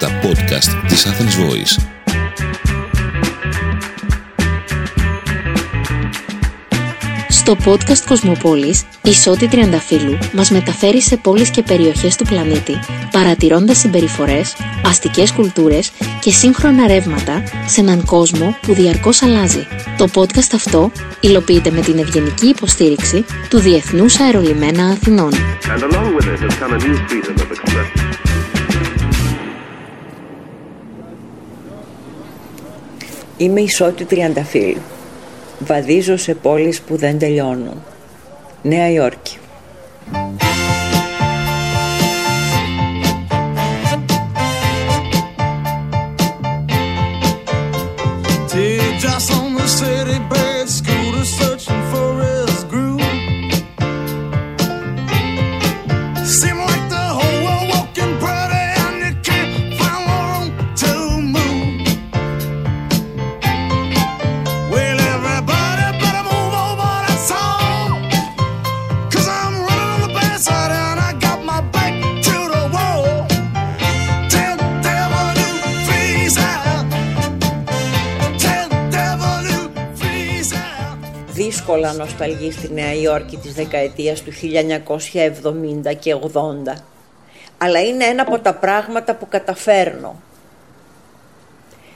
τα podcast της Athens Voice. Στο podcast Κοσμοπόλης, η Σώτη Τριανταφύλου μας μεταφέρει σε πόλεις και περιοχές του πλανήτη, παρατηρώντας συμπεριφορές, αστικές κουλτούρες και σύγχρονα ρεύματα σε έναν κόσμο που διαρκώς αλλάζει. Το podcast αυτό υλοποιείται με την ευγενική υποστήριξη του Διεθνούς Αερολιμένα Αθηνών. And along with it has come a new freedom of expression. Είμαι η Σώτη Τριανταφύλου. Βαδίζω σε πόλεις που δεν τελειώνουν. Νέα Υόρκη. Δύσκολα νοσταλγεί στη Νέα Υόρκη της δεκαετίας του 1970 και 80. Αλλά είναι ένα από τα πράγματα που καταφέρνω.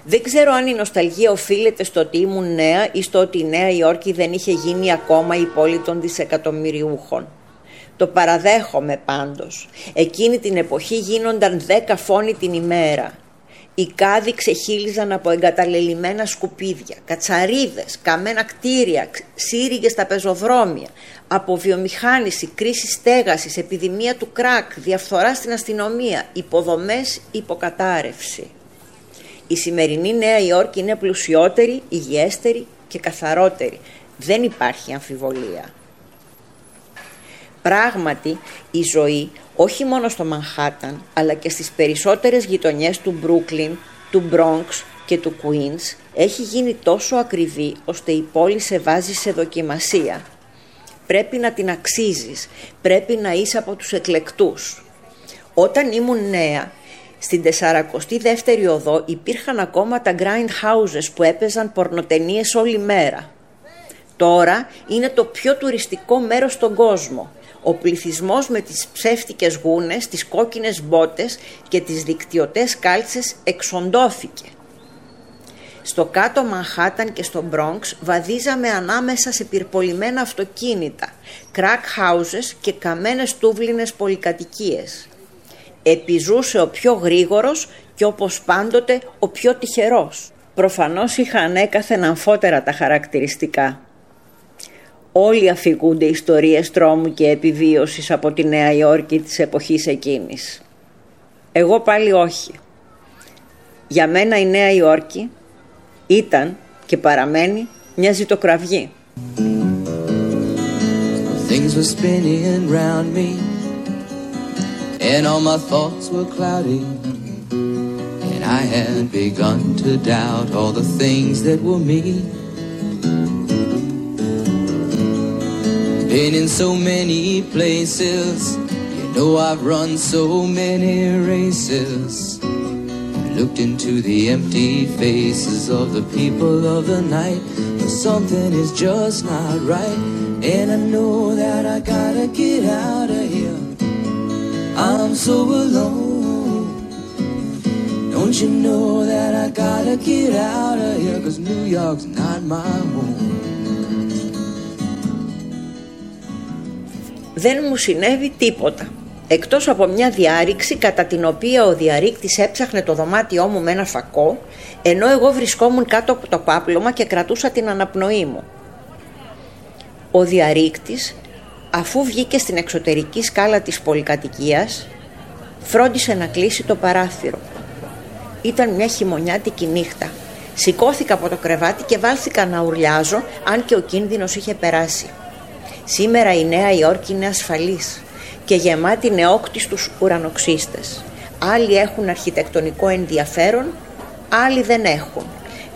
Δεν ξέρω αν η νοσταλγία οφείλεται στο ότι ήμουν νέα ή στο ότι η Νέα Υόρκη δεν είχε γίνει ακόμα η πόλη των δισεκατομμυριούχων. Το παραδέχομαι πάντως. Εκείνη την εποχή γίνονταν δέκα φόνοι την ημέρα. Οι κάδοι ξεχύλιζαν από εγκαταλελειμμένα σκουπίδια, κατσαρίδες, καμένα κτίρια, σύριγγες στα πεζοδρόμια, από βιομηχάνηση, κρίση στέγασης, επιδημία του κράκ, διαφθορά στην αστυνομία, υποδομές, υποκατάρρευση. Η σημερινή Νέα Υόρκη είναι πλουσιότερη, υγιέστερη και καθαρότερη. Δεν υπάρχει αμφιβολία. Πράγματι, η ζωή όχι μόνο στο Μανχάταν, αλλά και στις περισσότερες γειτονιές του Μπρούκλιν, του Μπρόγκς και του Κουίνς έχει γίνει τόσο ακριβή ώστε η πόλη σε βάζει σε δοκιμασία. Πρέπει να την αξίζεις, πρέπει να είσαι από τους εκλεκτούς. Όταν ήμουν νέα, στην 42η οδό υπήρχαν ακόμα τα grind houses που έπαιζαν πορνοτενίες όλη μέρα. Τώρα είναι το πιο τουριστικό μέρος στον κόσμο. Ο πληθυσμός με τις ψεύτικες γούνες, τις κόκκινες μπότες και τις δικτυωτές κάλτσες εξοντώθηκε. Στο κάτω Μανχάταν και στο Μπρόγκς βαδίζαμε ανάμεσα σε πυρπολιμένα αυτοκίνητα, crack houses και καμένες τούβλινες πολυκατοικίες. Επιζούσε ο πιο γρήγορος και όπως πάντοτε ο πιο τυχερός. Προφανώς είχα ανέκαθεν αμφότερα τα χαρακτηριστικά. Όλοι αφηγούνται ιστορίες τρόμου και επιβίωσης από τη Νέα Υόρκη της εποχής εκείνης. Εγώ πάλι όχι. Για μένα η Νέα Υόρκη ήταν και παραμένει μια ζητοκραυγή. Things were spinning round me, and all my thoughts were cloudy. And I had begun to doubt all the things that were me. Been in so many places, you know I've run so many races. Looked into the empty faces of the people of the night. But something is just not right. And I know that I gotta get out of here. I'm so alone. Don't you know that I gotta get out of here? Cause New York's not my home. Δεν μου συνέβη τίποτα. Εκτός από μια διάρρηξη κατά την οποία ο διαρρήκτης έψαχνε το δωμάτιό μου με ένα φακό, ενώ εγώ βρισκόμουν κάτω από το πάπλωμα και κρατούσα την αναπνοή μου. Ο διαρρήκτης, αφού βγήκε στην εξωτερική σκάλα της πολυκατοικίας, φρόντισε να κλείσει το παράθυρο. Ήταν μια χειμωνιάτικη νύχτα. Σηκώθηκα από το κρεβάτι και βάλθηκα να ουρλιάζω, αν και ο κίνδυνος είχε περάσει. Σήμερα η Νέα Υόρκη είναι ασφαλής και γεμάτη νεόκτιστους ουρανοξύστες. Άλλοι έχουν αρχιτεκτονικό ενδιαφέρον, άλλοι δεν έχουν.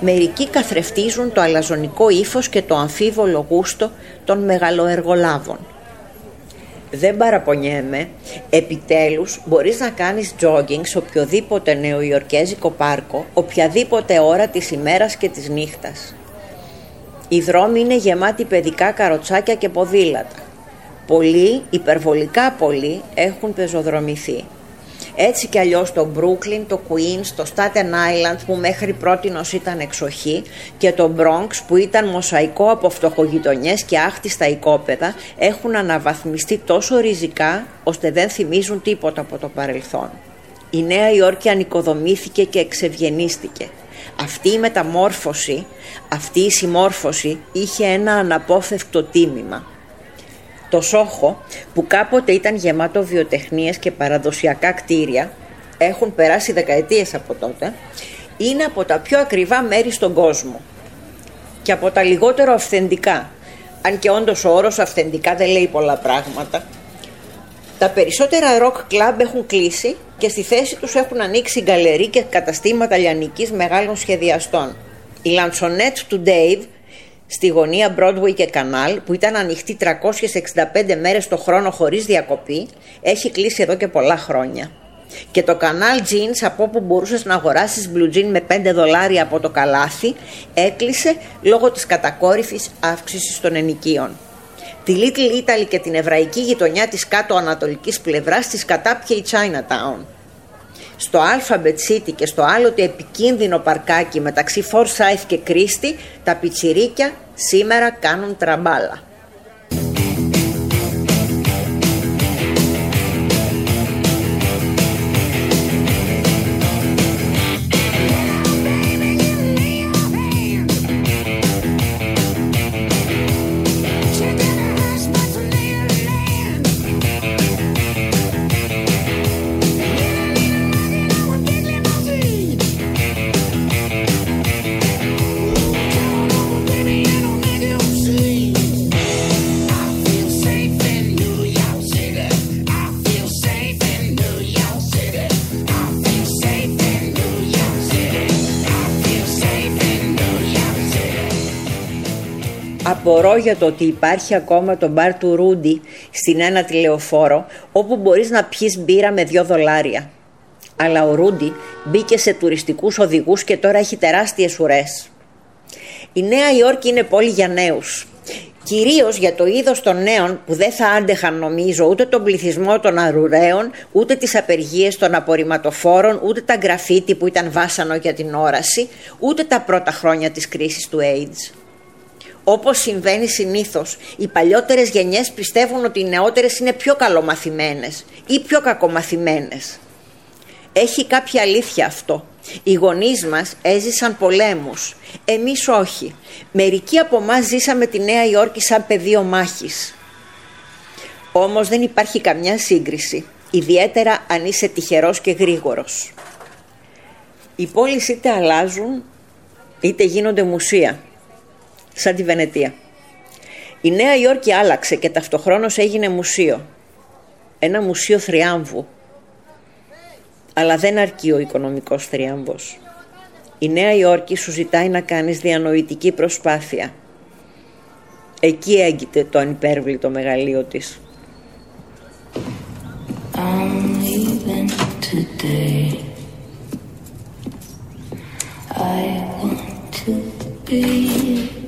Μερικοί καθρεφτίζουν το αλαζονικό ύφος και το αμφίβολο γούστο των μεγαλοεργολάβων. δεν παραπονιέμαι, επιτέλους μπορείς να κάνεις jogging σε οποιοδήποτε νεοϊορκέζικο πάρκο, οποιαδήποτε ώρα της ημέρας και της νύχτας. Οι δρόμοι είναι γεμάτοι παιδικά καροτσάκια και ποδήλατα. Πολλοί, υπερβολικά πολλοί, έχουν πεζοδρομηθεί. Έτσι κι αλλιώς το Brooklyn, το Queens, το Staten Island που μέχρι πρότινος ήταν εξοχή και το Bronx που ήταν μοσαϊκό από φτωχογειτονιές και άχτιστα οικόπεδα έχουν αναβαθμιστεί τόσο ριζικά ώστε δεν θυμίζουν τίποτα από το παρελθόν. Η Νέα Υόρκη ανοικοδομήθηκε και εξευγενίστηκε. Αυτή η μεταμόρφωση, αυτή η συμμόρφωση είχε ένα αναπόφευκτο τίμημα. Το Σόχο, που κάποτε ήταν γεμάτο βιοτεχνίες και παραδοσιακά κτίρια, έχουν περάσει δεκαετίες από τότε, είναι από τα πιο ακριβά μέρη στον κόσμο και από τα λιγότερο αυθεντικά. Αν και όντως ο όρος αυθεντικά δεν λέει πολλά πράγματα. Τα περισσότερα rock club έχουν κλείσει και στη θέση τους έχουν ανοίξει γκαλερί και καταστήματα λιανικής μεγάλων σχεδιαστών. Η Λανσονέτ του Dave στη γωνία Broadway και Κανάλ που ήταν ανοιχτή 365 μέρες το χρόνο χωρίς διακοπή έχει κλείσει εδώ και πολλά χρόνια. Και το κανάλ Jeans από όπου μπορούσες να αγοράσεις blue jean με 5 δολάρια από το καλάθι έκλεισε λόγω της κατακόρυφης αύξησης των ενοικίων. Τη Little Italy και την εβραϊκή γειτονιά της κάτω ανατολικής πλευράς της κατάπιε η Chinatown. Στο Alphabet City και στο άλλοτε επικίνδυνο παρκάκι μεταξύ Forsyth και Christie τα πιτσιρίκια σήμερα κάνουν τραμπάλα. Απορώ για το ότι υπάρχει ακόμα το μπαρ του Ρούντι στην ένα τηλεοφόρο όπου μπορείς να πιείς μπύρα με δύο δολάρια. Αλλά ο Ρούντι μπήκε σε τουριστικούς οδηγούς και τώρα έχει τεράστιες ουρές. Η Νέα Υόρκη είναι πόλη για νέους. Κυρίως για το είδος των νέων που δεν θα άντεχαν νομίζω ούτε τον πληθυσμό των αρουραίων, ούτε τις απεργίες των απορριμματοφόρων, ούτε τα γραφίτι που ήταν βάσανο για την όραση, ούτε τα πρώτα χρόνια της κρίσης του AIDS. Όπως συμβαίνει συνήθως, οι παλιότερες γενιές πιστεύουν ότι οι νεότερες είναι πιο καλομαθημένες ή πιο κακομαθημένες. Έχει κάποια αλήθεια αυτό. Οι γονείς μας έζησαν πολέμους, εμείς όχι. Μερικοί από εμάς ζήσαμε τη Νέα Υόρκη σαν πεδίο μάχης. Όμως δεν υπάρχει καμιά σύγκριση, ιδιαίτερα αν είσαι τυχερός και γρήγορος. Οι πόλεις είτε αλλάζουν είτε γίνονται μουσεία σαν τη Βενετία. Η Νέα Υόρκη άλλαξε και ταυτοχρόνως έγινε μουσείο. Ένα μουσείο θριάμβου. Αλλά δεν αρκεί ο οικονομικός θριάμβος. Η Νέα Υόρκη σου ζητάει να κάνεις διανοητική προσπάθεια. Εκεί έγκυται το ανυπέρβλητο μεγαλείο της. I'm leaving today. I want to be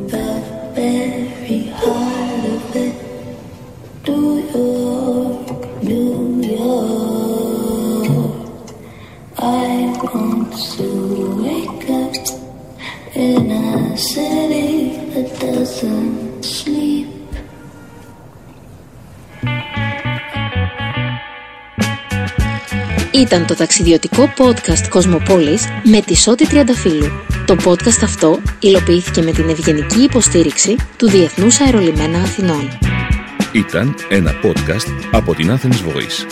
Ήταν το ταξιδιωτικό podcast Κοσμοπόλης με τη Σώτη Τριανταφύλου. Το podcast αυτό υλοποιήθηκε με την ευγενική υποστήριξη του Διεθνούς Αερολιμένα Αθηνών. Ήταν ένα podcast από την Athens Voice.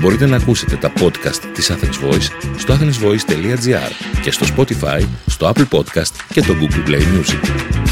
Μπορείτε να ακούσετε τα podcast της Athens Voice στο athensvoice.gr και στο Spotify, στο Apple Podcast και το Google Play Music.